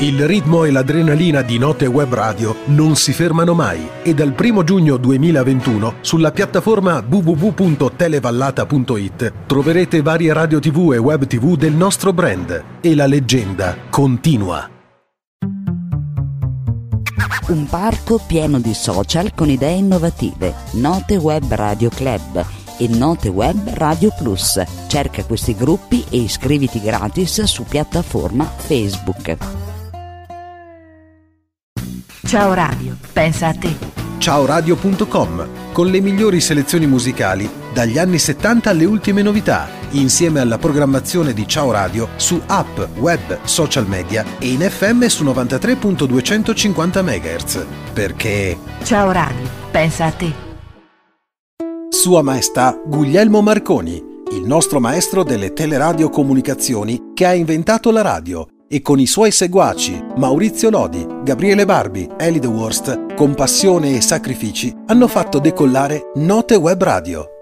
Il ritmo e l'adrenalina di Note Web Radio non si fermano mai e dal 1 giugno 2021 sulla piattaforma www.televallata.it troverete varie radio tv e web tv del nostro brand e la leggenda continua. Un parco pieno di social con idee innovative. Note Web Radio Club e Note Web Radio Plus. Cerca questi gruppi e iscriviti gratis su piattaforma Facebook. Ciao Radio, pensa a te. Ciaoradio.com con le migliori selezioni musicali dagli anni 70 alle ultime novità, insieme alla programmazione di Ciao Radio su app, web, social media e in FM su 93.250 MHz. Perché Ciao Radio, pensa a te. Sua Maestà Guglielmo Marconi, il nostro maestro delle teleradiocomunicazioni che ha inventato la radio e con i suoi seguaci Maurizio Lodi, Gabriele Barbi, Eli The Worst, con passione e sacrifici hanno fatto decollare Note Web Radio.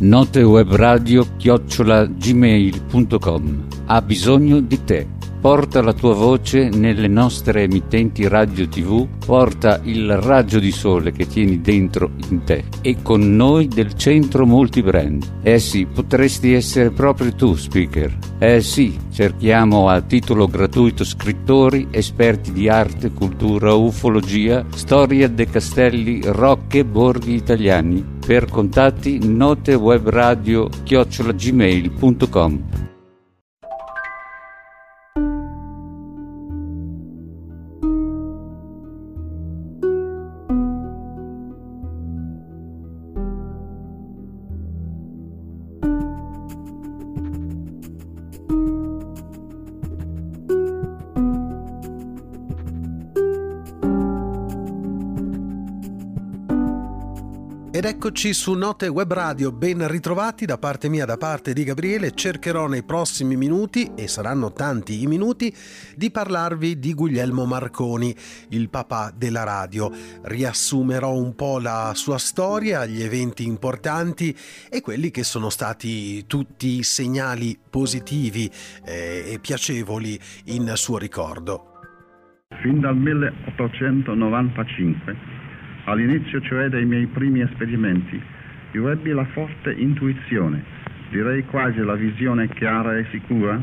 Notewebradio chiocciola gmail.com ha bisogno di te. Porta la tua voce nelle nostre emittenti radio tv, porta il raggio di sole che tieni dentro in te e con noi del centro multibrand. Eh sì, potresti essere proprio tu speaker. Eh sì, cerchiamo a titolo gratuito scrittori, esperti di arte, cultura, ufologia, storia dei castelli, rocche, borghi italiani. Per contatti notewebradio chiocciola eccoci su Note Web Radio, ben ritrovati da parte mia, da parte di Gabriele. Cercherò nei prossimi minuti, e saranno tanti i minuti, di parlarvi di Guglielmo Marconi, il papà della radio. Riassumerò un po' la sua storia, gli eventi importanti e quelli che sono stati tutti segnali positivi eh, e piacevoli in suo ricordo. Fin dal 1895 All'inizio cioè dei miei primi esperimenti, io ebbi la forte intuizione, direi quasi la visione chiara e sicura,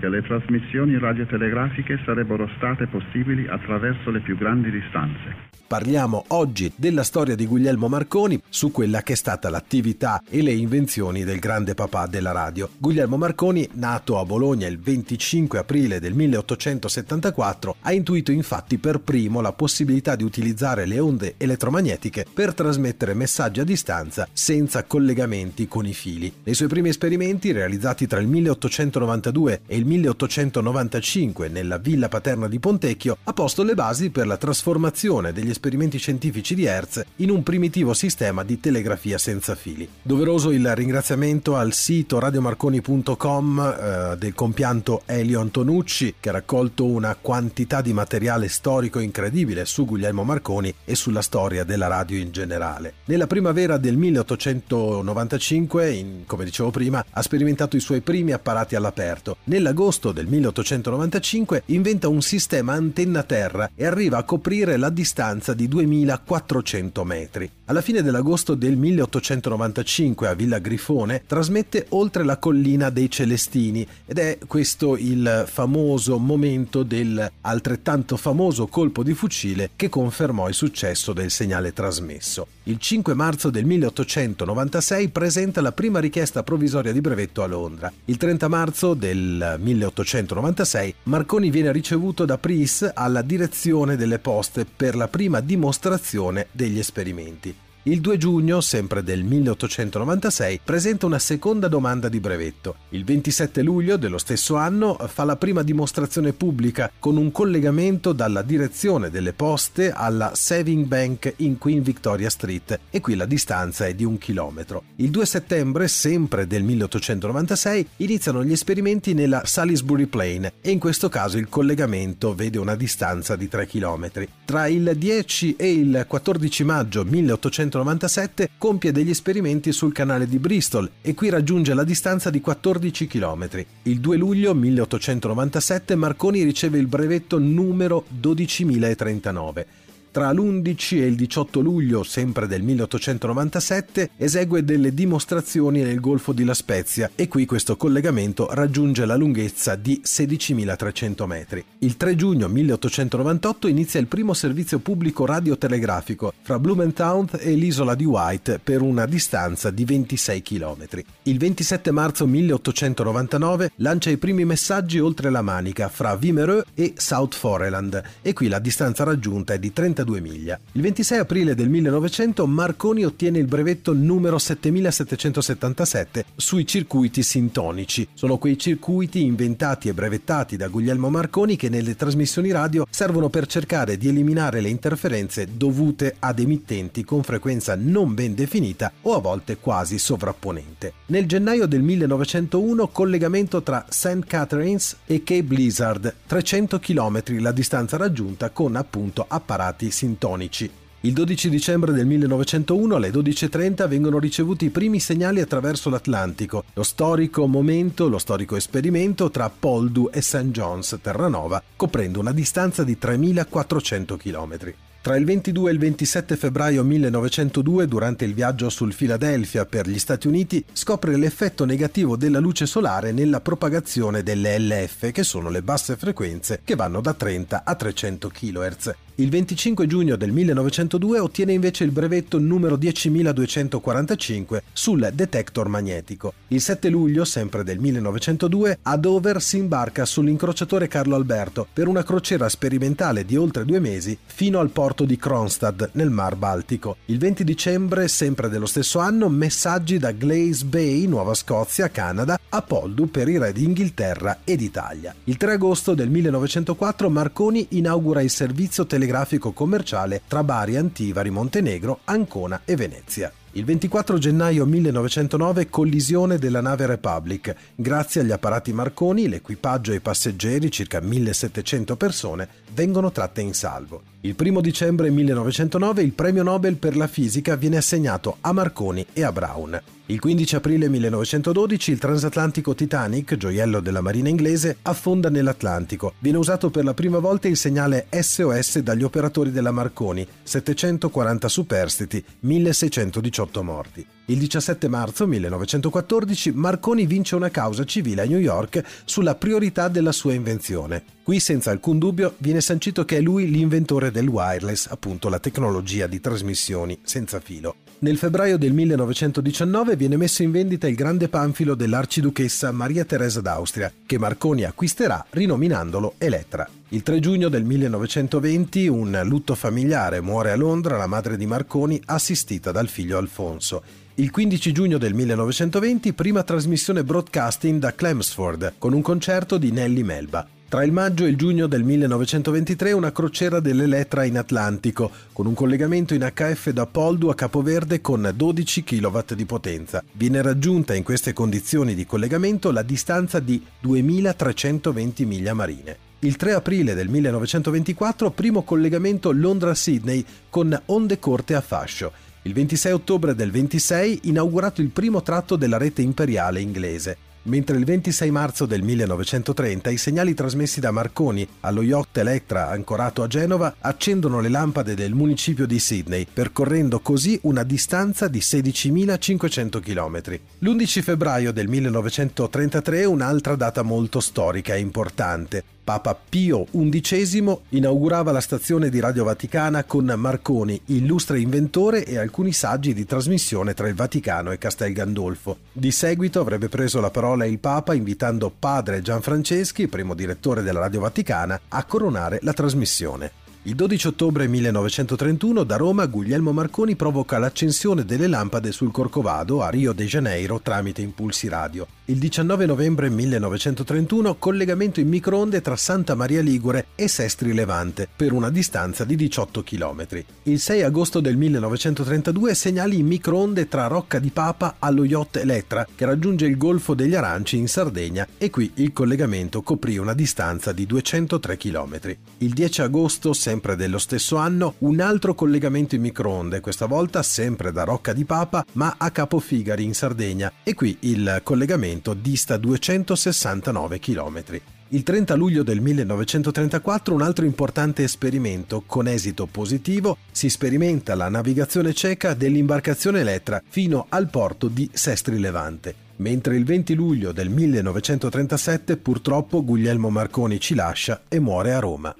che le trasmissioni radiotelegrafiche sarebbero state possibili attraverso le più grandi distanze. Parliamo oggi della storia di Guglielmo Marconi su quella che è stata l'attività e le invenzioni del grande papà della radio. Guglielmo Marconi, nato a Bologna il 25 aprile del 1874, ha intuito infatti per primo la possibilità di utilizzare le onde elettromagnetiche per trasmettere messaggi a distanza senza collegamenti con i fili. Nei suoi primi esperimenti, realizzati tra il 1892 e il 1895 nella villa paterna di Pontecchio, ha posto le basi per la trasformazione degli esperimenti scientifici di Hertz in un primitivo sistema di telegrafia senza fili. Doveroso il ringraziamento al sito radiomarconi.com eh, del compianto Elio Antonucci che ha raccolto una quantità di materiale storico incredibile su Guglielmo Marconi e sulla storia della radio in generale. Nella primavera del 1895, in, come dicevo prima, ha sperimentato i suoi primi apparati all'aperto. Nell'agosto del 1895 inventa un sistema antenna terra e arriva a coprire la distanza di 2400 metri. Alla fine dell'agosto del 1895 a Villa Grifone trasmette Oltre la collina dei Celestini ed è questo il famoso momento del altrettanto famoso colpo di fucile che confermò il successo del segnale trasmesso. Il 5 marzo del 1896 presenta la prima richiesta provvisoria di brevetto a Londra. Il 30 marzo del 1896 Marconi viene ricevuto da Pris alla direzione delle poste per la prima dimostrazione degli esperimenti. Il 2 giugno, sempre del 1896, presenta una seconda domanda di brevetto. Il 27 luglio dello stesso anno fa la prima dimostrazione pubblica con un collegamento dalla direzione delle poste alla Saving Bank in Queen Victoria Street e qui la distanza è di un chilometro. Il 2 settembre, sempre del 1896, iniziano gli esperimenti nella Salisbury Plain e in questo caso il collegamento vede una distanza di 3 chilometri. Tra il 10 e il 14 maggio 1896 1997 compie degli esperimenti sul canale di Bristol e qui raggiunge la distanza di 14 km. Il 2 luglio 1897 Marconi riceve il brevetto numero 12039 tra l'11 e il 18 luglio, sempre del 1897, esegue delle dimostrazioni nel Golfo di La Spezia e qui questo collegamento raggiunge la lunghezza di 16.300 metri. Il 3 giugno 1898 inizia il primo servizio pubblico radiotelegrafico fra Blumentown e l'isola di White per una distanza di 26 km. Il 27 marzo 1899 lancia i primi messaggi oltre la Manica fra Wimereux e South Foreland e qui la distanza raggiunta è di 30 32 miglia. Il 26 aprile del 1900 Marconi ottiene il brevetto numero 7777 sui circuiti sintonici. Sono quei circuiti inventati e brevettati da Guglielmo Marconi che nelle trasmissioni radio servono per cercare di eliminare le interferenze dovute ad emittenti con frequenza non ben definita o a volte quasi sovrapponente. Nel gennaio del 1901 collegamento tra St. Catharines e Cape Blizzard, 300 km la distanza raggiunta con appunto apparati sintonici. Il 12 dicembre del 1901 alle 12.30 vengono ricevuti i primi segnali attraverso l'Atlantico, lo storico momento, lo storico esperimento tra Poldu e St. John's, Terranova, coprendo una distanza di 3.400 km. Tra il 22 e il 27 febbraio 1902, durante il viaggio sul Philadelphia per gli Stati Uniti, scopre l'effetto negativo della luce solare nella propagazione delle LF, che sono le basse frequenze che vanno da 30 a 300 kHz. Il 25 giugno del 1902 ottiene invece il brevetto numero 10245 sul detector magnetico. Il 7 luglio, sempre del 1902, a Dover si imbarca sull'incrociatore Carlo Alberto per una crociera sperimentale di oltre due mesi fino al porto di Kronstadt nel Mar Baltico. Il 20 dicembre, sempre dello stesso anno, messaggi da Glaze Bay, Nuova Scozia, Canada, a Poldu per i re d'Inghilterra ed Italia. Il 3 agosto del 1904 Marconi inaugura il servizio telegrafico telegrafico commerciale tra Bari, Antivari, Montenegro, Ancona e Venezia. Il 24 gennaio 1909 collisione della nave Republic. Grazie agli apparati Marconi, l'equipaggio e i passeggeri, circa 1700 persone, vengono tratte in salvo. Il 1 dicembre 1909 il premio Nobel per la fisica viene assegnato a Marconi e a Brown. Il 15 aprile 1912 il transatlantico Titanic, gioiello della marina inglese, affonda nell'Atlantico. Viene usato per la prima volta il segnale SOS dagli operatori della Marconi, 740 superstiti, 1618 morti. Il 17 marzo 1914 Marconi vince una causa civile a New York sulla priorità della sua invenzione. Qui senza alcun dubbio viene sancito che è lui l'inventore del wireless, appunto la tecnologia di trasmissioni senza filo. Nel febbraio del 1919 viene messo in vendita il grande panfilo dell'arciduchessa Maria Teresa d'Austria, che Marconi acquisterà rinominandolo Elettra. Il 3 giugno del 1920 un lutto familiare muore a Londra la madre di Marconi assistita dal figlio Alfonso. Il 15 giugno del 1920 prima trasmissione broadcasting da Chelmsford con un concerto di Nelly Melba. Tra il maggio e il giugno del 1923 una crociera dell'Elettra in Atlantico, con un collegamento in HF da Poldu a Capoverde con 12 kW di potenza. Viene raggiunta in queste condizioni di collegamento la distanza di 2320 miglia marine. Il 3 aprile del 1924 primo collegamento Londra-Sydney con onde corte a fascio. Il 26 ottobre del 26 inaugurato il primo tratto della rete imperiale inglese. Mentre il 26 marzo del 1930 i segnali trasmessi da Marconi allo yacht Electra ancorato a Genova accendono le lampade del municipio di Sydney, percorrendo così una distanza di 16.500 km. L'11 febbraio del 1933 è un'altra data molto storica e importante. Papa Pio XI inaugurava la stazione di Radio Vaticana con Marconi, illustre inventore e alcuni saggi di trasmissione tra il Vaticano e Castel Gandolfo. Di seguito avrebbe preso la parola il Papa invitando padre Gianfranceschi, primo direttore della Radio Vaticana, a coronare la trasmissione. Il 12 ottobre 1931 da Roma Guglielmo Marconi provoca l'accensione delle lampade sul Corcovado a Rio de Janeiro tramite impulsi radio. Il 19 novembre 1931 collegamento in microonde tra Santa Maria Ligure e Sestri Levante per una distanza di 18 km. Il 6 agosto del 1932 segnali in microonde tra Rocca di Papa allo yacht Elettra che raggiunge il Golfo degli Aranci in Sardegna e qui il collegamento coprì una distanza di 203 km. Il 10 agosto sempre dello stesso anno un altro collegamento in microonde, questa volta sempre da Rocca di Papa ma a Capofigari in Sardegna e qui il collegamento dista 269 km. Il 30 luglio del 1934 un altro importante esperimento con esito positivo si sperimenta la navigazione cieca dell'imbarcazione Elettra fino al porto di Sestri Levante. Mentre il 20 luglio del 1937 purtroppo Guglielmo Marconi ci lascia e muore a Roma.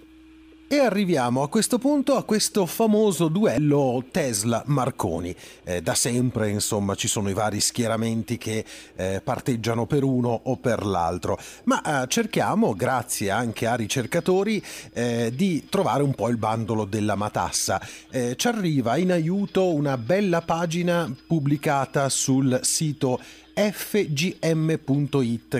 E arriviamo a questo punto a questo famoso duello Tesla-Marconi. Eh, da sempre, insomma, ci sono i vari schieramenti che eh, parteggiano per uno o per l'altro, ma eh, cerchiamo, grazie anche a ricercatori, eh, di trovare un po' il bandolo della matassa. Eh, ci arriva in aiuto una bella pagina pubblicata sul sito fgm.it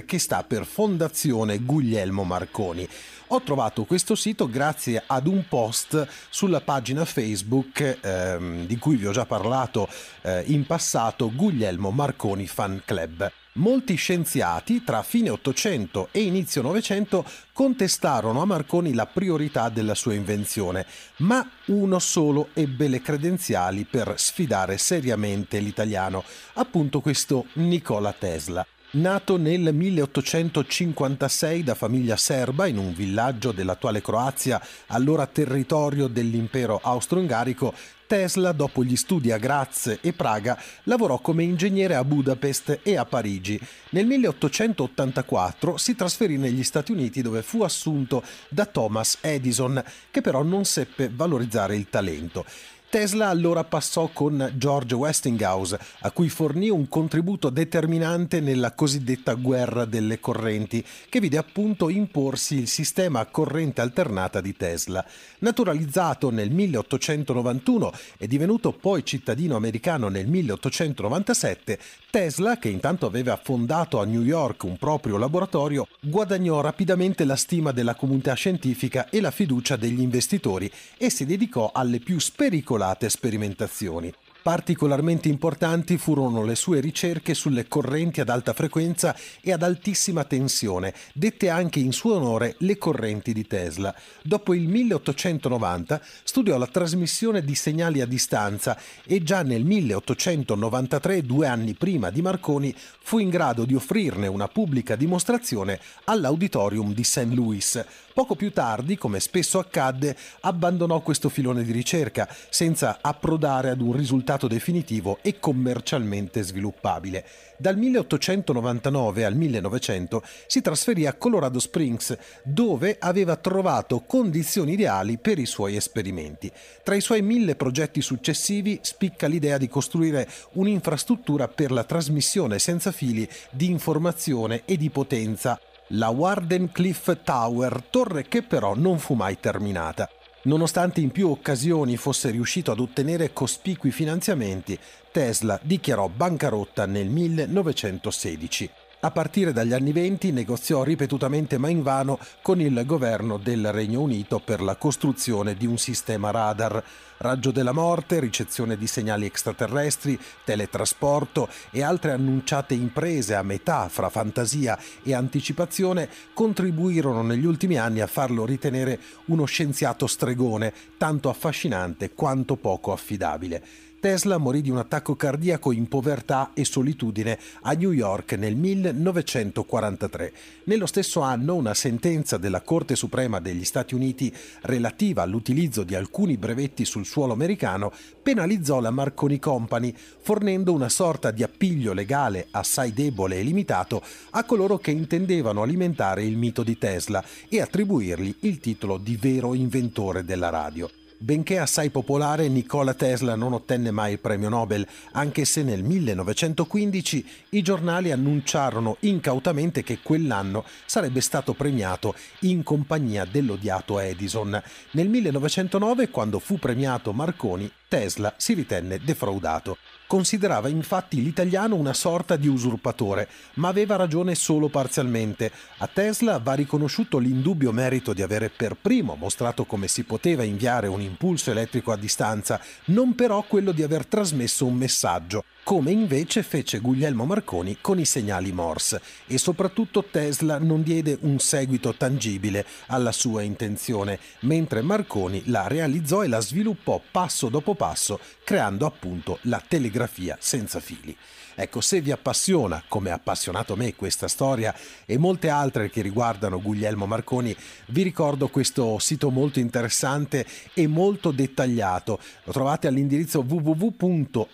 che sta per Fondazione Guglielmo Marconi. Ho trovato questo sito grazie ad un post sulla pagina Facebook ehm, di cui vi ho già parlato eh, in passato, Guglielmo Marconi Fan Club. Molti scienziati tra fine 800 e inizio 900 contestarono a Marconi la priorità della sua invenzione, ma uno solo ebbe le credenziali per sfidare seriamente l'italiano, appunto questo Nikola Tesla. Nato nel 1856 da famiglia serba in un villaggio dell'attuale Croazia, allora territorio dell'impero austro-ungarico, Tesla, dopo gli studi a Graz e Praga, lavorò come ingegnere a Budapest e a Parigi. Nel 1884 si trasferì negli Stati Uniti dove fu assunto da Thomas Edison, che però non seppe valorizzare il talento. Tesla allora passò con George Westinghouse, a cui fornì un contributo determinante nella cosiddetta guerra delle correnti, che vide appunto imporsi il sistema a corrente alternata di Tesla. Naturalizzato nel 1891 e divenuto poi cittadino americano nel 1897, Tesla, che intanto aveva fondato a New York un proprio laboratorio, guadagnò rapidamente la stima della comunità scientifica e la fiducia degli investitori e si dedicò alle più spericolate sperimentazioni. Particolarmente importanti furono le sue ricerche sulle correnti ad alta frequenza e ad altissima tensione, dette anche in suo onore le correnti di Tesla. Dopo il 1890 studiò la trasmissione di segnali a distanza e già nel 1893, due anni prima di Marconi, fu in grado di offrirne una pubblica dimostrazione all'Auditorium di St. Louis. Poco più tardi, come spesso accadde, abbandonò questo filone di ricerca senza approdare ad un risultato definitivo e commercialmente sviluppabile. Dal 1899 al 1900 si trasferì a Colorado Springs, dove aveva trovato condizioni ideali per i suoi esperimenti. Tra i suoi mille progetti successivi spicca l'idea di costruire un'infrastruttura per la trasmissione senza fili di informazione e di potenza la Warden Cliff Tower, torre che però non fu mai terminata. Nonostante in più occasioni fosse riuscito ad ottenere cospicui finanziamenti, Tesla dichiarò bancarotta nel 1916. A partire dagli anni venti negoziò ripetutamente ma invano con il governo del Regno Unito per la costruzione di un sistema radar. Raggio della morte, ricezione di segnali extraterrestri, teletrasporto e altre annunciate imprese a metà fra fantasia e anticipazione contribuirono negli ultimi anni a farlo ritenere uno scienziato stregone, tanto affascinante quanto poco affidabile. Tesla morì di un attacco cardiaco in povertà e solitudine a New York nel 1943. Nello stesso anno una sentenza della Corte Suprema degli Stati Uniti relativa all'utilizzo di alcuni brevetti sul suolo americano penalizzò la Marconi Company, fornendo una sorta di appiglio legale assai debole e limitato a coloro che intendevano alimentare il mito di Tesla e attribuirgli il titolo di vero inventore della radio. Benché assai popolare, Nikola Tesla non ottenne mai il premio Nobel, anche se nel 1915 i giornali annunciarono incautamente che quell'anno sarebbe stato premiato in compagnia dell'odiato Edison. Nel 1909, quando fu premiato Marconi, Tesla si ritenne defraudato. Considerava infatti l'italiano una sorta di usurpatore, ma aveva ragione solo parzialmente. A Tesla va riconosciuto l'indubbio merito di avere per primo mostrato come si poteva inviare un impulso elettrico a distanza, non però quello di aver trasmesso un messaggio, come invece fece Guglielmo Marconi con i segnali Morse e soprattutto Tesla non diede un seguito tangibile alla sua intenzione, mentre Marconi la realizzò e la sviluppò passo dopo passo, creando appunto la telegrafia senza fili. Ecco, se vi appassiona, come ha appassionato me questa storia e molte altre che riguardano Guglielmo Marconi, vi ricordo questo sito molto interessante e molto dettagliato. Lo trovate all'indirizzo www.fgm.it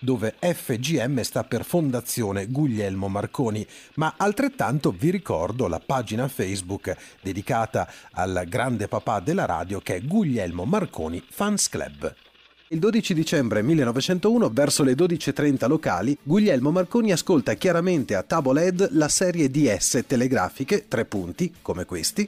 dove FGM sta per Fondazione Guglielmo Marconi, ma altrettanto vi ricordo la pagina Facebook dedicata al grande papà della radio che è Guglielmo Marconi Fans Club. Il 12 dicembre 1901, verso le 12.30 locali, Guglielmo Marconi ascolta chiaramente a Tablehead la serie di S telegrafiche, tre punti, come questi,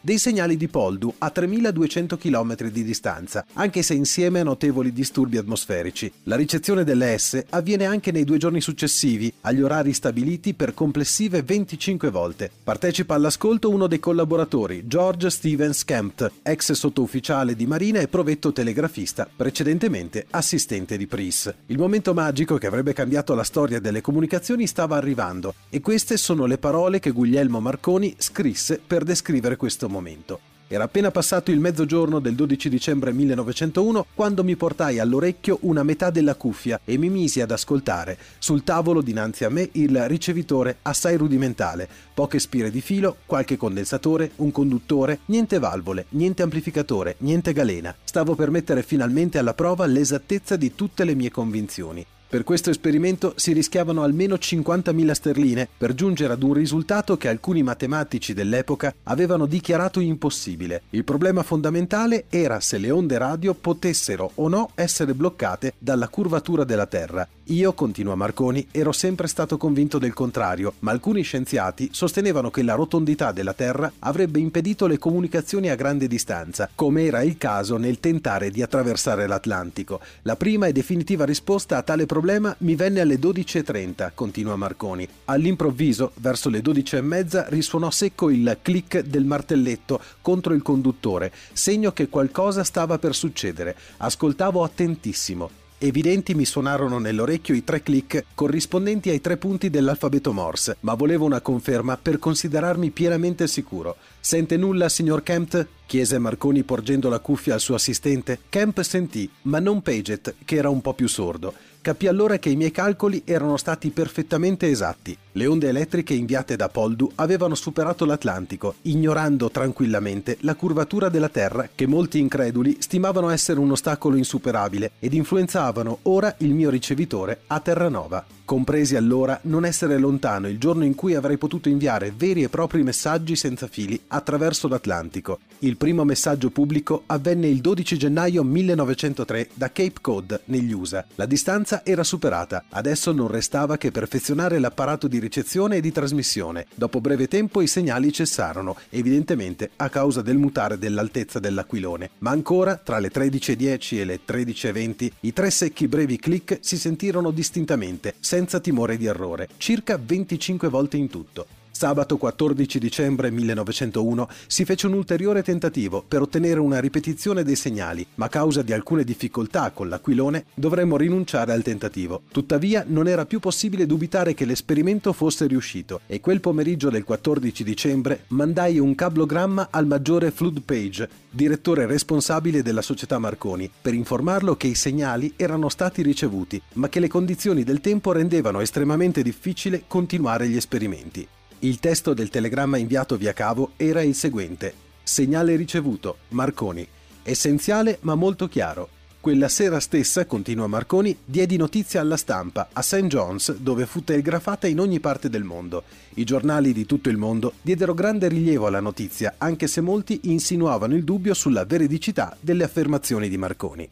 dei segnali di Poldu a 3200 km di distanza, anche se insieme a notevoli disturbi atmosferici. La ricezione delle S avviene anche nei due giorni successivi, agli orari stabiliti per complessive 25 volte. Partecipa all'ascolto uno dei collaboratori, George Stevens Kempt, ex sottufficiale di Marina e provetto telegrafista, precedentemente assistente di Pris. Il momento magico che avrebbe cambiato la storia delle comunicazioni stava arrivando e queste sono le parole che Guglielmo Marconi scrisse per descrivere questo momento momento. Era appena passato il mezzogiorno del 12 dicembre 1901 quando mi portai all'orecchio una metà della cuffia e mi misi ad ascoltare. Sul tavolo dinanzi a me il ricevitore assai rudimentale, poche spire di filo, qualche condensatore, un conduttore, niente valvole, niente amplificatore, niente galena. Stavo per mettere finalmente alla prova l'esattezza di tutte le mie convinzioni. Per questo esperimento si rischiavano almeno 50.000 sterline per giungere ad un risultato che alcuni matematici dell'epoca avevano dichiarato impossibile. Il problema fondamentale era se le onde radio potessero o no essere bloccate dalla curvatura della Terra. Io, continua Marconi, ero sempre stato convinto del contrario, ma alcuni scienziati sostenevano che la rotondità della Terra avrebbe impedito le comunicazioni a grande distanza, come era il caso nel tentare di attraversare l'Atlantico. La prima e definitiva risposta a tale problema mi venne alle 12.30, continua Marconi. All'improvviso, verso le 12.30, risuonò secco il clic del martelletto contro il conduttore, segno che qualcosa stava per succedere. Ascoltavo attentissimo. Evidenti mi suonarono nell'orecchio i tre click corrispondenti ai tre punti dell'alfabeto Morse, ma volevo una conferma per considerarmi pienamente sicuro. Sente nulla, signor Kempt? chiese Marconi porgendo la cuffia al suo assistente. Kemp sentì, ma non Paget, che era un po' più sordo. Capì allora che i miei calcoli erano stati perfettamente esatti. Le onde elettriche inviate da Poldu avevano superato l'Atlantico, ignorando tranquillamente la curvatura della Terra che molti increduli stimavano essere un ostacolo insuperabile ed influenzavano ora il mio ricevitore a Terranova. Compresi allora non essere lontano il giorno in cui avrei potuto inviare veri e propri messaggi senza fili attraverso l'Atlantico. Il primo messaggio pubblico avvenne il 12 gennaio 1903 da Cape Cod, negli USA. La distanza era superata, adesso non restava che perfezionare l'apparato di ricezione e di trasmissione. Dopo breve tempo i segnali cessarono, evidentemente a causa del mutare dell'altezza dell'aquilone. Ma ancora, tra le 13.10 e le 13.20, i tre secchi brevi click si sentirono distintamente, senza timore di errore, circa 25 volte in tutto. Sabato 14 dicembre 1901 si fece un ulteriore tentativo per ottenere una ripetizione dei segnali, ma a causa di alcune difficoltà con l'aquilone dovremmo rinunciare al tentativo. Tuttavia non era più possibile dubitare che l'esperimento fosse riuscito e quel pomeriggio del 14 dicembre mandai un cablogramma al maggiore Flood Page, direttore responsabile della società Marconi, per informarlo che i segnali erano stati ricevuti, ma che le condizioni del tempo rendevano estremamente difficile continuare gli esperimenti. Il testo del telegramma inviato via cavo era il seguente. Segnale ricevuto, Marconi. Essenziale ma molto chiaro. Quella sera stessa, continua Marconi, diedi notizia alla stampa a St. John's dove fu telegrafata in ogni parte del mondo. I giornali di tutto il mondo diedero grande rilievo alla notizia, anche se molti insinuavano il dubbio sulla veridicità delle affermazioni di Marconi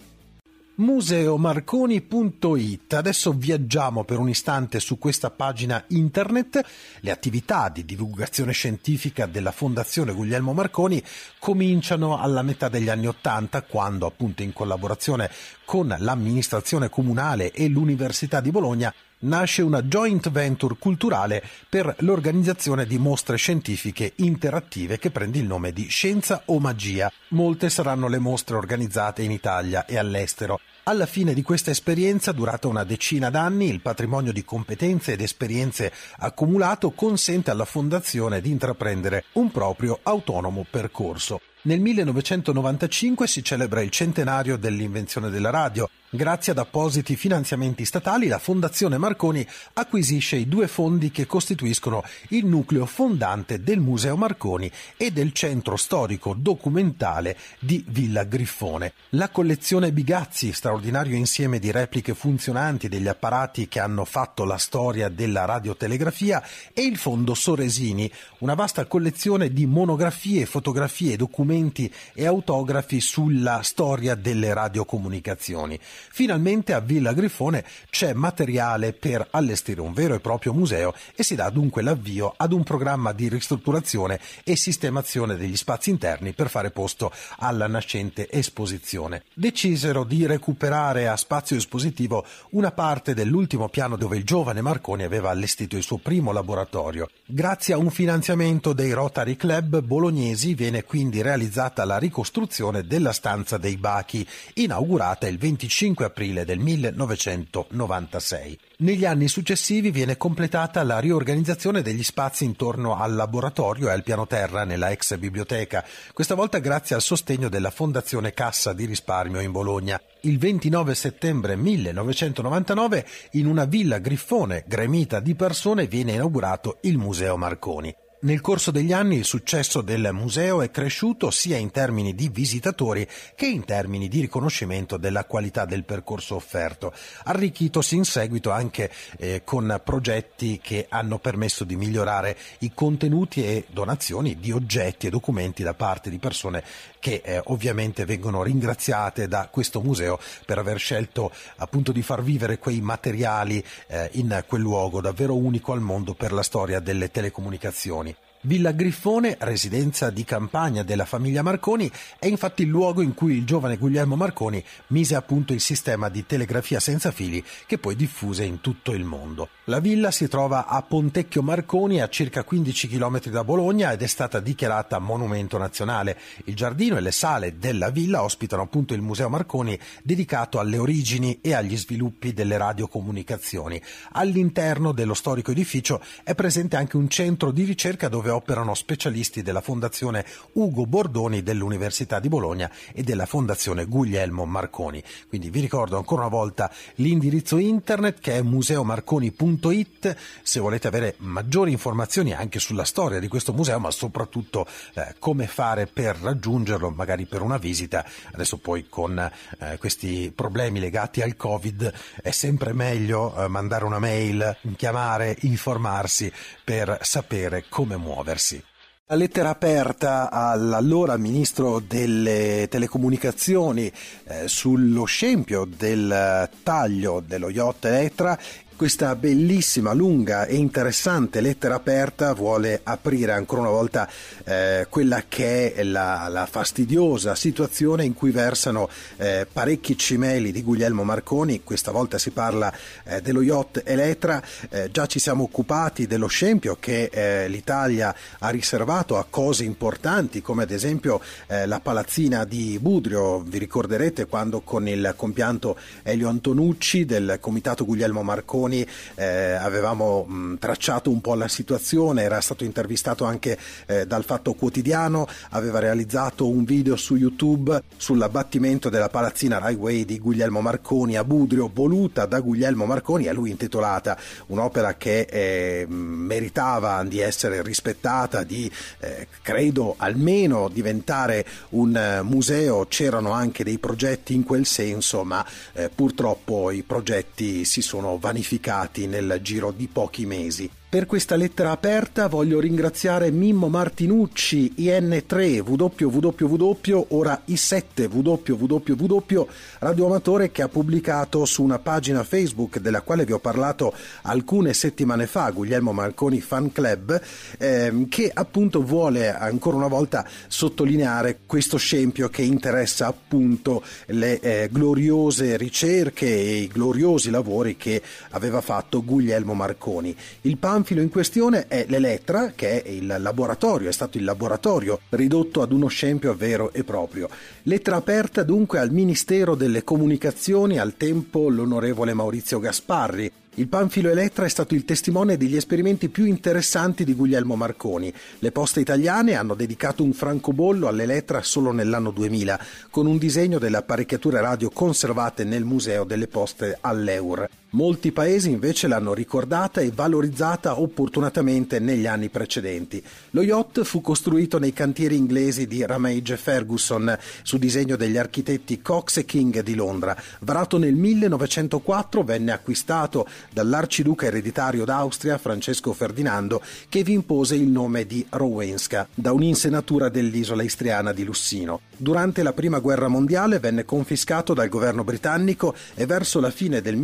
museomarconi.it. Adesso viaggiamo per un istante su questa pagina internet. Le attività di divulgazione scientifica della Fondazione Guglielmo Marconi cominciano alla metà degli anni Ottanta, quando appunto in collaborazione con l'amministrazione comunale e l'Università di Bologna nasce una joint venture culturale per l'organizzazione di mostre scientifiche interattive che prende il nome di Scienza o Magia. Molte saranno le mostre organizzate in Italia e all'estero. Alla fine di questa esperienza, durata una decina d'anni, il patrimonio di competenze ed esperienze accumulato consente alla Fondazione di intraprendere un proprio autonomo percorso. Nel 1995 si celebra il centenario dell'invenzione della radio. Grazie ad appositi finanziamenti statali, la Fondazione Marconi acquisisce i due fondi che costituiscono il nucleo fondante del Museo Marconi e del Centro Storico Documentale di Villa Griffone. La collezione Bigazzi, straordinario insieme di repliche funzionanti degli apparati che hanno fatto la storia della radiotelegrafia, e il Fondo Soresini, una vasta collezione di monografie, fotografie, documenti documenti e autografi sulla storia delle radiocomunicazioni. Finalmente a Villa Grifone c'è materiale per allestire un vero e proprio museo e si dà dunque l'avvio ad un programma di ristrutturazione e sistemazione degli spazi interni per fare posto alla nascente esposizione. Decisero di recuperare a spazio espositivo una parte dell'ultimo piano dove il giovane Marconi aveva allestito il suo primo laboratorio. Grazie a un finanziamento dei Rotary Club bolognesi viene quindi realizzato realizzata la ricostruzione della stanza dei Bachi, inaugurata il 25 aprile del 1996. Negli anni successivi viene completata la riorganizzazione degli spazi intorno al laboratorio e al piano terra nella ex biblioteca, questa volta grazie al sostegno della Fondazione Cassa di Risparmio in Bologna. Il 29 settembre 1999 in una villa Griffone gremita di persone viene inaugurato il Museo Marconi. Nel corso degli anni il successo del museo è cresciuto sia in termini di visitatori che in termini di riconoscimento della qualità del percorso offerto, arricchitosi in seguito anche eh, con progetti che hanno permesso di migliorare i contenuti e donazioni di oggetti e documenti da parte di persone che eh, ovviamente vengono ringraziate da questo museo per aver scelto appunto di far vivere quei materiali eh, in quel luogo davvero unico al mondo per la storia delle telecomunicazioni. Villa Griffone, residenza di campagna della famiglia Marconi, è infatti il luogo in cui il giovane Guglielmo Marconi mise a punto il sistema di telegrafia senza fili che poi diffuse in tutto il mondo. La villa si trova a Pontecchio Marconi, a circa 15 km da Bologna ed è stata dichiarata monumento nazionale. Il giardino e le sale della villa ospitano appunto il Museo Marconi dedicato alle origini e agli sviluppi delle radiocomunicazioni. All'interno dello storico edificio è presente anche un centro di ricerca dove operano specialisti della Fondazione Ugo Bordoni dell'Università di Bologna e della Fondazione Guglielmo Marconi. Quindi vi ricordo ancora una volta l'indirizzo internet che è museomarconi.it se volete avere maggiori informazioni anche sulla storia di questo museo, ma soprattutto eh, come fare per raggiungerlo, magari per una visita. Adesso poi con eh, questi problemi legati al Covid è sempre meglio eh, mandare una mail, chiamare, informarsi per sapere come muovere muoversi. La lettera aperta all'allora ministro delle telecomunicazioni eh, sullo scempio del taglio dello yacht Elettra Questa bellissima, lunga e interessante lettera aperta vuole aprire ancora una volta eh, quella che è la, la, fastidiosa situazione in cui versano eh, parecchi cimeli di Guglielmo Marconi. Questa volta si parla eh, dello yacht Elettra. Eh, già ci siamo occupati dello scempio che eh, l'Italia ha riservato a cose importanti, come ad esempio eh, la palazzina di Budrio. Vi ricorderete quando con il compianto Elio Antonucci del comitato Guglielmo Marconi Marconi eh, avevamo mh, tracciato un po' la situazione, era stato intervistato anche eh, dal Fatto Quotidiano, aveva realizzato un video su YouTube sull'abbattimento della palazzina Highway di Guglielmo Marconi a Budrio, voluta da Guglielmo Marconi, a lui intitolata. Un'opera che eh, meritava di essere rispettata, di eh, credo almeno diventare un eh, museo, c'erano anche dei progetti in quel senso, ma eh, purtroppo i progetti si sono vanificati modificati nel giro di pochi mesi. Per questa lettera aperta voglio ringraziare Mimmo Martinucci, IN3, www, ora I7, www, radioamatore che ha pubblicato su una pagina Facebook della quale vi ho parlato alcune settimane fa, Guglielmo Marconi Fan Club, ehm, che appunto vuole ancora una volta sottolineare questo scempio che interessa appunto le eh, gloriose ricerche e i gloriosi lavori che aveva fatto Guglielmo Marconi. Il panfilo in questione è l'Elettra, che è il laboratorio, è stato il laboratorio ridotto ad uno scempio vero e proprio. Lettera aperta dunque al Ministero delle Comunicazioni, al tempo l'onorevole Maurizio Gasparri, il Panfilo Elettra è stato il testimone degli esperimenti più interessanti di Guglielmo Marconi. Le poste italiane hanno dedicato un francobollo all'Elettra solo nell'anno 2000, con un disegno delle apparecchiature radio conservate nel Museo delle Poste all'Eur. Molti paesi invece l'hanno ricordata e valorizzata opportunamente negli anni precedenti. Lo yacht fu costruito nei cantieri inglesi di Ramage Ferguson, su disegno degli architetti Cox e King di Londra. Varato nel 1904 venne acquistato dall'arciduca ereditario d'Austria Francesco Ferdinando che vi impose il nome di Rowenska da un'insenatura dell'isola istriana di Lussino. Durante la prima guerra mondiale venne confiscato dal governo britannico e verso la fine del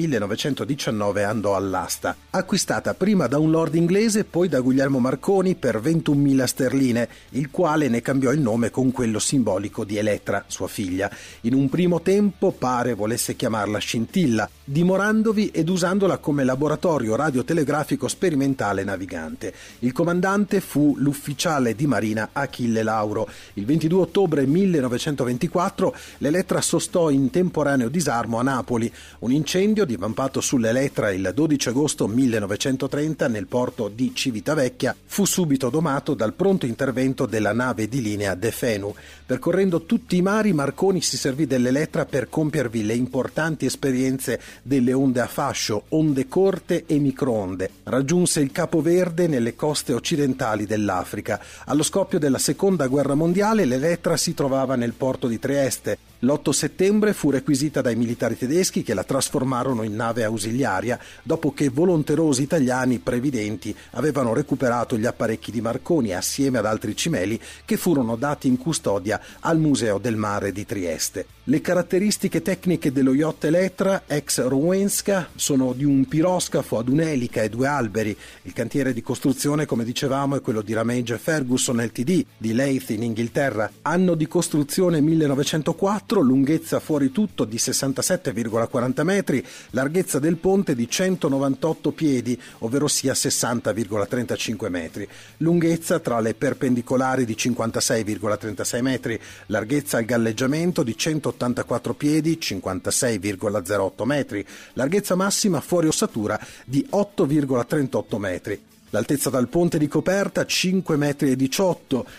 1919 andò all'asta. Acquistata prima da un lord inglese poi da Guglielmo Marconi per 21.000 sterline, il quale ne cambiò il nome con quello simbolico di Elettra, sua figlia. In un primo tempo pare volesse chiamarla Scintilla, dimorandovi ed usandola come laboratorio radiotelegrafico sperimentale navigante. Il comandante fu l'ufficiale di marina Achille Lauro. Il 22 ottobre 1924 l'Elettra sostò in temporaneo disarmo a Napoli. Un incendio divampato sull'Elettra il 12 agosto 1930 nel porto di Civitavecchia fu subito domato dal pronto intervento della nave di linea De Fenu. Percorrendo tutti i mari Marconi si servì dell'Elettra per compiervi le importanti esperienze delle onde a fascio, onde corte e microonde. Raggiunse il Capo Verde nelle coste occidentali dell'Africa. Allo scoppio della Seconda Guerra Mondiale l'Elettra si trovava nel porto di Trieste. L'8 settembre fu requisita dai militari tedeschi che la trasformarono in nave ausiliaria dopo che volonterosi italiani previdenti avevano recuperato gli apparecchi di Marconi assieme ad altri cimeli che furono dati in custodia al Museo del Mare di Trieste. Le caratteristiche tecniche dello yacht Elettra ex Rowenska sono di un piroscafo ad un'elica e due alberi. Il cantiere di costruzione, come dicevamo, è quello di Ramage Ferguson Ltd di Leith in Inghilterra. Anno di costruzione 1904, lunghezza fuori tutto di 67,40 metri, larghezza del ponte di 198 piedi, ovvero sia 60,35 metri. Lunghezza tra le perpendicolari di 56,36 metri, larghezza al galleggiamento di 100 184 piedi, 56,08 metri, larghezza massima fuori ossatura di 8,38 metri. L'altezza dal ponte di coperta 5,18 metri,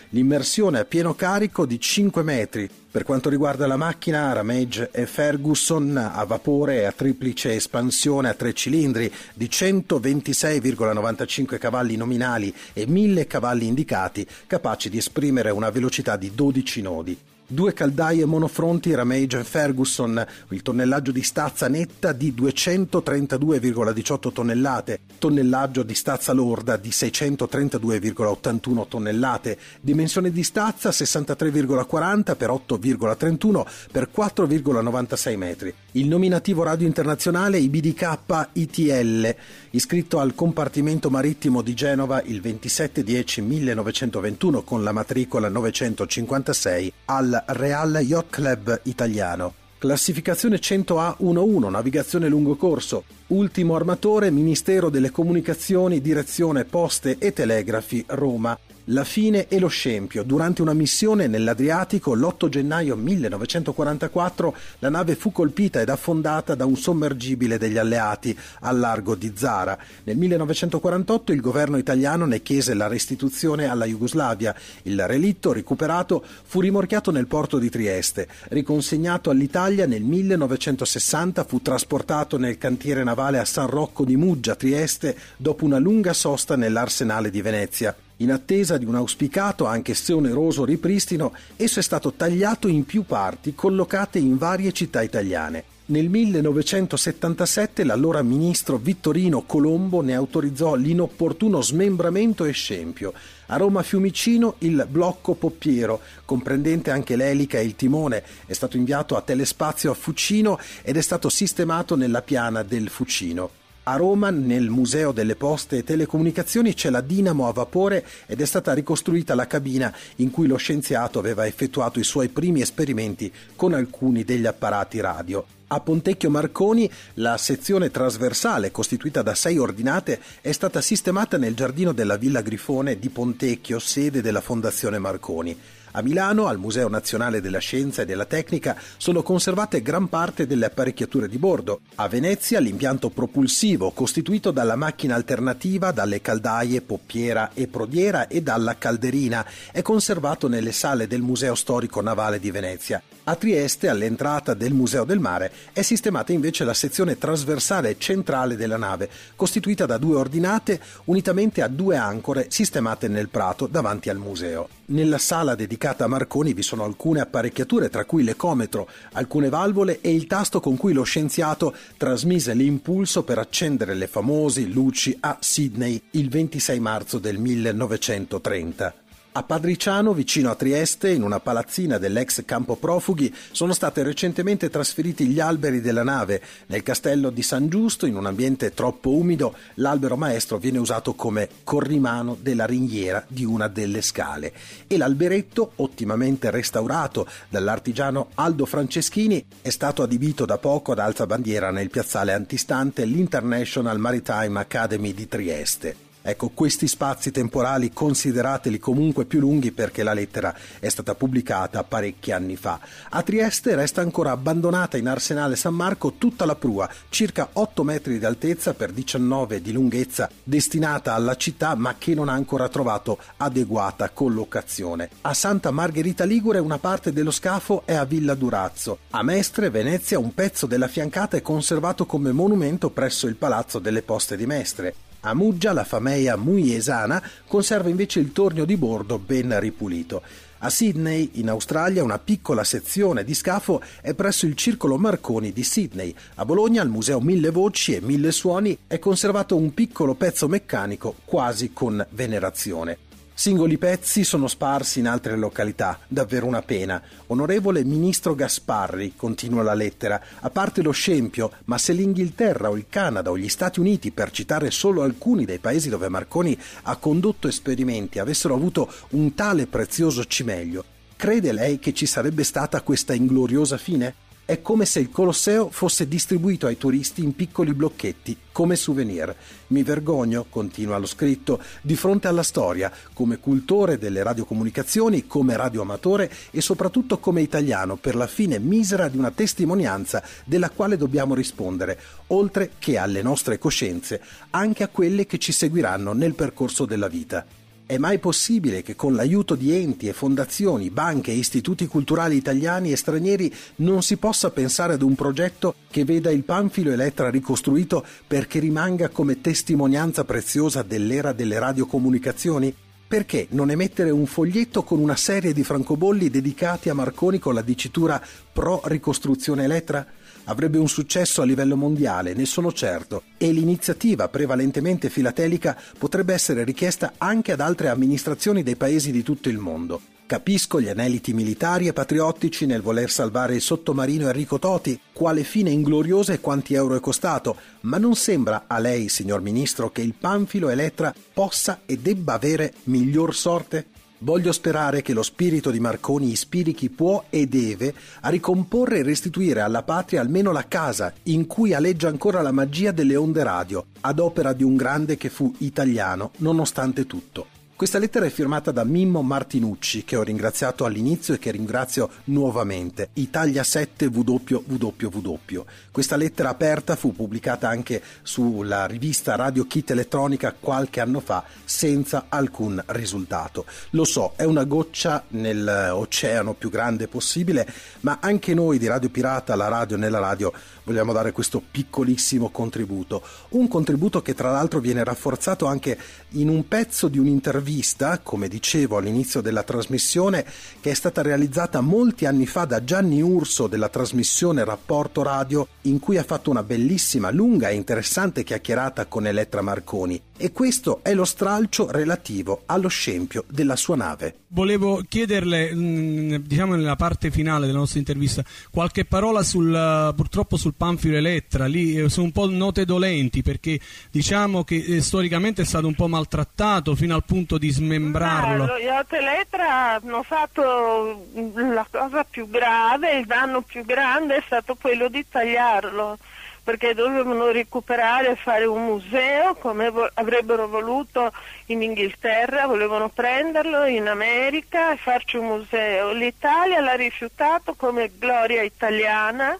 l'immersione a pieno carico di 5 metri. Per quanto riguarda la macchina, Ramage e Ferguson a vapore a triplice espansione a tre cilindri di 126,95 cavalli nominali e 1000 cavalli indicati, capaci di esprimere una velocità di 12 nodi. Due caldaie monofronti Ramage Ferguson, il tonnellaggio di stazza netta di 232,18 tonnellate, tonnellaggio di stazza lorda di 632,81 tonnellate, dimensione di stazza 63,40 per 8,31 per 4,96 metri. Il nominativo radio internazionale IBDK ITL, iscritto al compartimento marittimo di Genova il 27-10-1921 con la matricola 956 al Real Yacht Club italiano. Classificazione 100A11, navigazione lungo corso. Ultimo armatore, Ministero delle Comunicazioni, Direzione Poste e Telegrafi, Roma. La fine e lo scempio. Durante una missione nell'Adriatico l'8 gennaio 1944 la nave fu colpita ed affondata da un sommergibile degli alleati al largo di Zara. Nel 1948 il governo italiano ne chiese la restituzione alla Jugoslavia. Il relitto recuperato fu rimorchiato nel porto di Trieste. Riconsegnato all'Italia nel 1960 fu trasportato nel cantiere navale a San Rocco di Muggia, Trieste, dopo una lunga sosta nell'arsenale di Venezia. In attesa di un auspicato, anche se oneroso, ripristino, esso è stato tagliato in più parti collocate in varie città italiane. Nel 1977 l'allora ministro Vittorino Colombo ne autorizzò l'inopportuno smembramento e scempio. A Roma Fiumicino il blocco Poppiero, comprendente anche l'elica e il timone, è stato inviato a Telespazio a Fucino ed è stato sistemato nella piana del Fucino. A Roma, nel Museo delle Poste e Telecomunicazioni, c'è la dinamo a vapore ed è stata ricostruita la cabina in cui lo scienziato aveva effettuato i suoi primi esperimenti con alcuni degli apparati radio. A Pontecchio Marconi la sezione trasversale, costituita da sei ordinate, è stata sistemata nel giardino della Villa Grifone di Pontecchio, sede della Fondazione Marconi. A Milano, al Museo Nazionale della Scienza e della Tecnica, sono conservate gran parte delle apparecchiature di bordo. A Venezia, l'impianto propulsivo, costituito dalla macchina alternativa, dalle caldaie, poppiera e prodiera e dalla calderina, è conservato nelle sale del Museo Storico Navale di Venezia. A Trieste, all'entrata del Museo del Mare, è sistemata invece la sezione trasversale centrale della nave, costituita da due ordinate unitamente a due ancore sistemate nel prato davanti al museo. Nella sala dedicata a Marconi vi sono alcune apparecchiature, tra cui l'ecometro, alcune valvole e il tasto con cui lo scienziato trasmise l'impulso per accendere le famose luci a Sydney il 26 marzo del 1930. A Padriciano, vicino a Trieste, in una palazzina dell'ex campo profughi, sono state recentemente trasferiti gli alberi della nave. Nel castello di San Giusto, in un ambiente troppo umido, l'albero maestro viene usato come corrimano della ringhiera di una delle scale. E l'alberetto, ottimamente restaurato dall'artigiano Aldo Franceschini, è stato adibito da poco ad alza bandiera nel piazzale antistante l'International Maritime Academy di Trieste. Ecco, questi spazi temporali considerateli comunque più lunghi perché la lettera è stata pubblicata parecchi anni fa. A Trieste resta ancora abbandonata in Arsenale San Marco tutta la prua, circa 8 metri di altezza per 19 di lunghezza, destinata alla città ma che non ha ancora trovato adeguata collocazione. A Santa Margherita Ligure una parte dello scafo è a Villa Durazzo. A Mestre, Venezia, un pezzo della fiancata è conservato come monumento presso il Palazzo delle Poste di Mestre. A Muggia la famiglia muiesana conserva invece il tornio di bordo ben ripulito. A Sydney, in Australia, una piccola sezione di scafo è presso il Circolo Marconi di Sydney. A Bologna, al Museo Mille Voci e Mille Suoni, è conservato un piccolo pezzo meccanico quasi con venerazione. Singoli pezzi sono sparsi in altre località, davvero una pena. Onorevole Ministro Gasparri, continua la lettera, a parte lo scempio, ma se l'Inghilterra o il Canada o gli Stati Uniti, per citare solo alcuni dei paesi dove Marconi ha condotto esperimenti, avessero avuto un tale prezioso cimelio, crede lei che ci sarebbe stata questa ingloriosa fine? È come se il Colosseo fosse distribuito ai turisti in piccoli blocchetti, come souvenir. Mi vergogno, continua lo scritto, di fronte alla storia, come cultore delle radiocomunicazioni, come radioamatore e soprattutto come italiano, per la fine misera di una testimonianza della quale dobbiamo rispondere, oltre che alle nostre coscienze, anche a quelle che ci seguiranno nel percorso della vita. È mai possibile che con l'aiuto di enti e fondazioni, banche e istituti culturali italiani e stranieri non si possa pensare ad un progetto che veda il Panfilo Elettra ricostruito perché rimanga come testimonianza preziosa dell'era delle radiocomunicazioni? perché non emettere un foglietto con una serie di francobolli dedicati a Marconi con la dicitura pro ricostruzione Elettra? Avrebbe un successo a livello mondiale, ne sono certo, e l'iniziativa prevalentemente filatelica potrebbe essere richiesta anche ad altre amministrazioni dei paesi di tutto il mondo. Capisco gli aneliti militari e patriottici nel voler salvare il sottomarino Enrico Toti, quale fine ingloriosa e quanti euro è costato, ma non sembra a lei, signor Ministro, che il Panfilo Elettra possa e debba avere miglior sorte? Voglio sperare che lo spirito di Marconi ispiri chi può e deve a ricomporre e restituire alla patria almeno la casa in cui aleggia ancora la magia delle onde radio, ad opera di un grande che fu italiano nonostante tutto. Questa lettera è firmata da Mimmo Martinucci, che ho ringraziato all'inizio e che ringrazio nuovamente. Italia 7 www. Questa lettera aperta fu pubblicata anche sulla rivista Radio Kit Elettronica qualche anno fa senza alcun risultato. Lo so, è una goccia nell'oceano più grande possibile, ma anche noi di Radio Pirata, la radio nella radio, vogliamo dare questo piccolissimo contributo. Un contributo che tra l'altro viene rafforzato anche in un pezzo di un'intervista un'intervista, come dicevo all'inizio della trasmissione, che è stata realizzata molti anni fa da Gianni Urso della trasmissione Rapporto Radio, in cui ha fatto una bellissima, lunga e interessante chiacchierata con Elettra Marconi. E questo è lo stralcio relativo allo scempio della sua nave. Volevo chiederle, mm, diciamo nella parte finale della nostra intervista, qualche parola sul, purtroppo sul Panfilo Elettra. Lì eh, sono un po' note dolenti perché diciamo che eh, storicamente è stato un po' maltrattato fino al punto di smembrarlo. Ma, yacht Elettra hanno fatto la cosa più grave, il danno più grande è stato quello di tagliarlo perché dovevano recuperare e fare un museo come vo- avrebbero voluto in Inghilterra, volevano prenderlo in America e farci un museo. L'Italia l'ha rifiutato come gloria italiana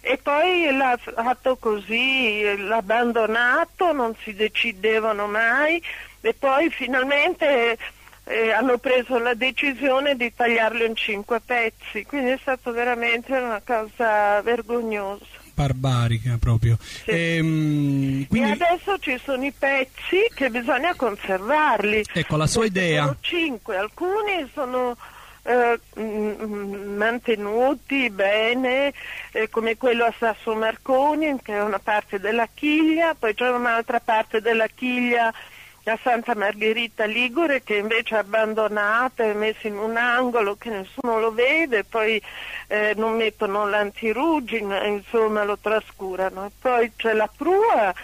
e poi l'ha fatto così, l'ha abbandonato, non si decidevano mai e poi finalmente eh, hanno preso la decisione di tagliarlo in cinque pezzi, quindi è stato veramente una cosa vergognosa barbarica proprio. Sì. Ehm, quindi... E adesso ci sono i pezzi che bisogna conservarli. Ecco, la sua Questi idea. Sono cinque, alcuni sono eh, mantenuti bene, eh, come quello a Sasso Marconi, che è una parte della chiglia, poi c'è un'altra parte della chiglia a Santa Margherita Ligure che invece è abbandonata, è messa in un angolo che nessuno lo vede, poi eh, non mettono l'antirugine, insomma lo trascurano. Poi c'è la prua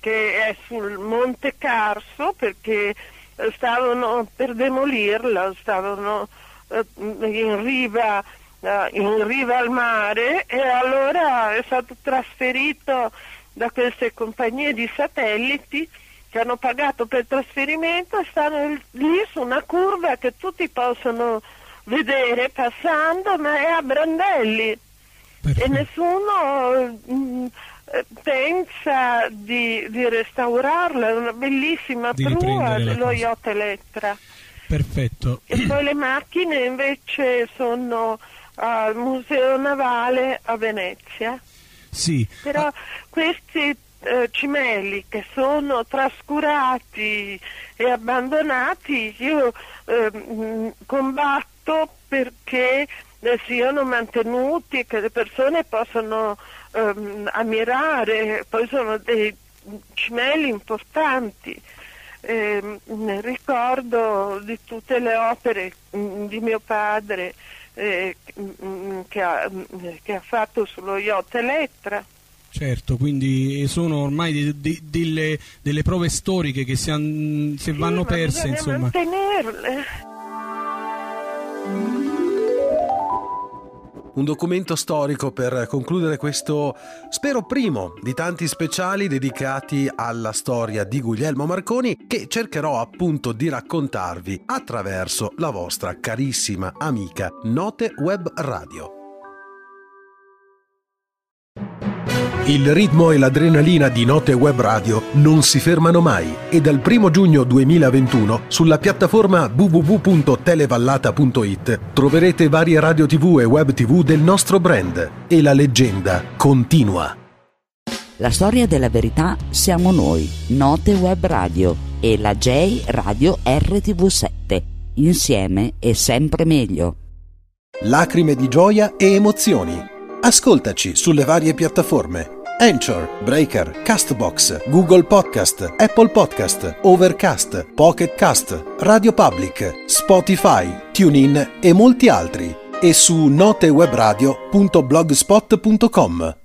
che è sul Monte Carso perché eh, stavano per demolirla, stavano eh, in, riva, eh, in riva al mare e allora è stato trasferito da queste compagnie di satelliti che hanno pagato per il trasferimento e stanno lì su una curva che tutti possono vedere passando, ma è a brandelli Perfetto. e nessuno mh, mm, pensa di, di, restaurarla, è una bellissima di prua dello yacht Elettra. Perfetto. E poi le macchine invece sono al Museo Navale a Venezia. Sì. Però ah. questi eh, cimeli che sono trascurati e abbandonati, io eh, combatto perché eh, siano mantenuti e che le persone possano ehm, ammirare, poi sono dei cimeli importanti. Eh, ricordo di tutte le opere mm, di mio padre eh, mh, mm, che, ha, mh, che, ha, fatto sullo yacht Elettra. Certo, quindi sono ormai de, de, delle, delle, prove storiche che se, an, se sì, vanno perse, insomma. mantenerle. Un documento storico per concludere questo, spero primo, di tanti speciali dedicati alla storia di Guglielmo Marconi che cercherò appunto di raccontarvi attraverso la vostra carissima amica Note Web Radio. Il ritmo e l'adrenalina di Note Web Radio non si fermano mai e dal 1 giugno 2021 sulla piattaforma www.televallata.it troverete varie radio tv e web tv del nostro brand e la leggenda continua. La storia della verità siamo noi, Note Web Radio e la J Radio RTV7. Insieme è sempre meglio. Lacrime di gioia e emozioni. Ascoltaci sulle varie piattaforme. Anchor, Breaker, Castbox, Google Podcast, Apple Podcast, Overcast, Pocket Cast, Radio Public, Spotify, TuneIn e molti altri. E su notewebradio.blogspot.com.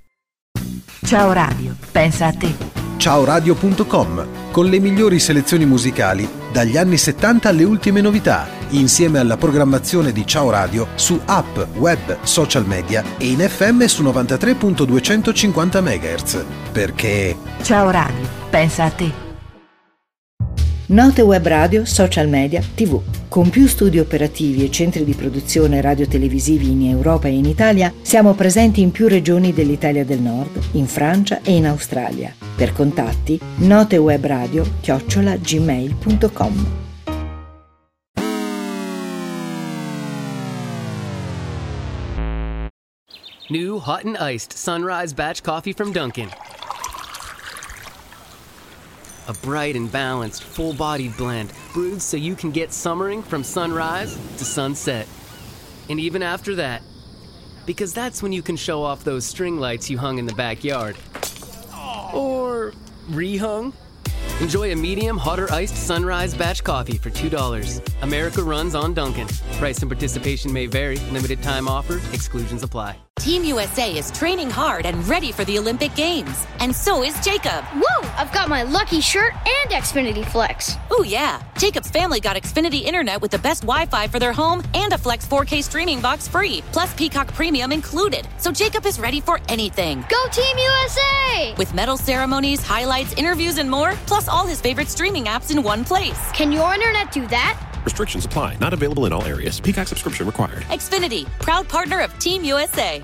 Ciao Radio, pensa a te. Ciaoradio.com con le migliori selezioni musicali dagli anni 70 alle ultime novità, insieme alla programmazione di Ciao Radio su app, web, social media e in FM su 93.250 MHz. Perché Ciao Radio, pensa a te. Note web radio, social media, tv. Con più studi operativi e centri di produzione radio-televisivi in Europa e in Italia, siamo presenti in più regioni dell'Italia del Nord, in Francia e in Australia. Per contatti, notewebradio chiocciola gmail.com. New hot and iced sunrise batch coffee from Dunkin'. A bright and balanced, full bodied blend brewed so you can get summering from sunrise to sunset. And even after that, because that's when you can show off those string lights you hung in the backyard. Or rehung. Enjoy a medium, hotter iced sunrise batch coffee for $2. America runs on Duncan. Price and participation may vary. Limited time offer. Exclusions apply. Team USA is training hard and ready for the Olympic Games. And so is Jacob. Woo! I've got my lucky shirt and Xfinity Flex. Oh, yeah. Jacob's family got Xfinity Internet with the best Wi Fi for their home and a Flex 4K streaming box free, plus Peacock Premium included. So Jacob is ready for anything. Go Team USA! With medal ceremonies, highlights, interviews, and more, plus all his favorite streaming apps in one place. Can your internet do that? Restrictions apply. Not available in all areas. Peacock subscription required. Xfinity, proud partner of Team USA.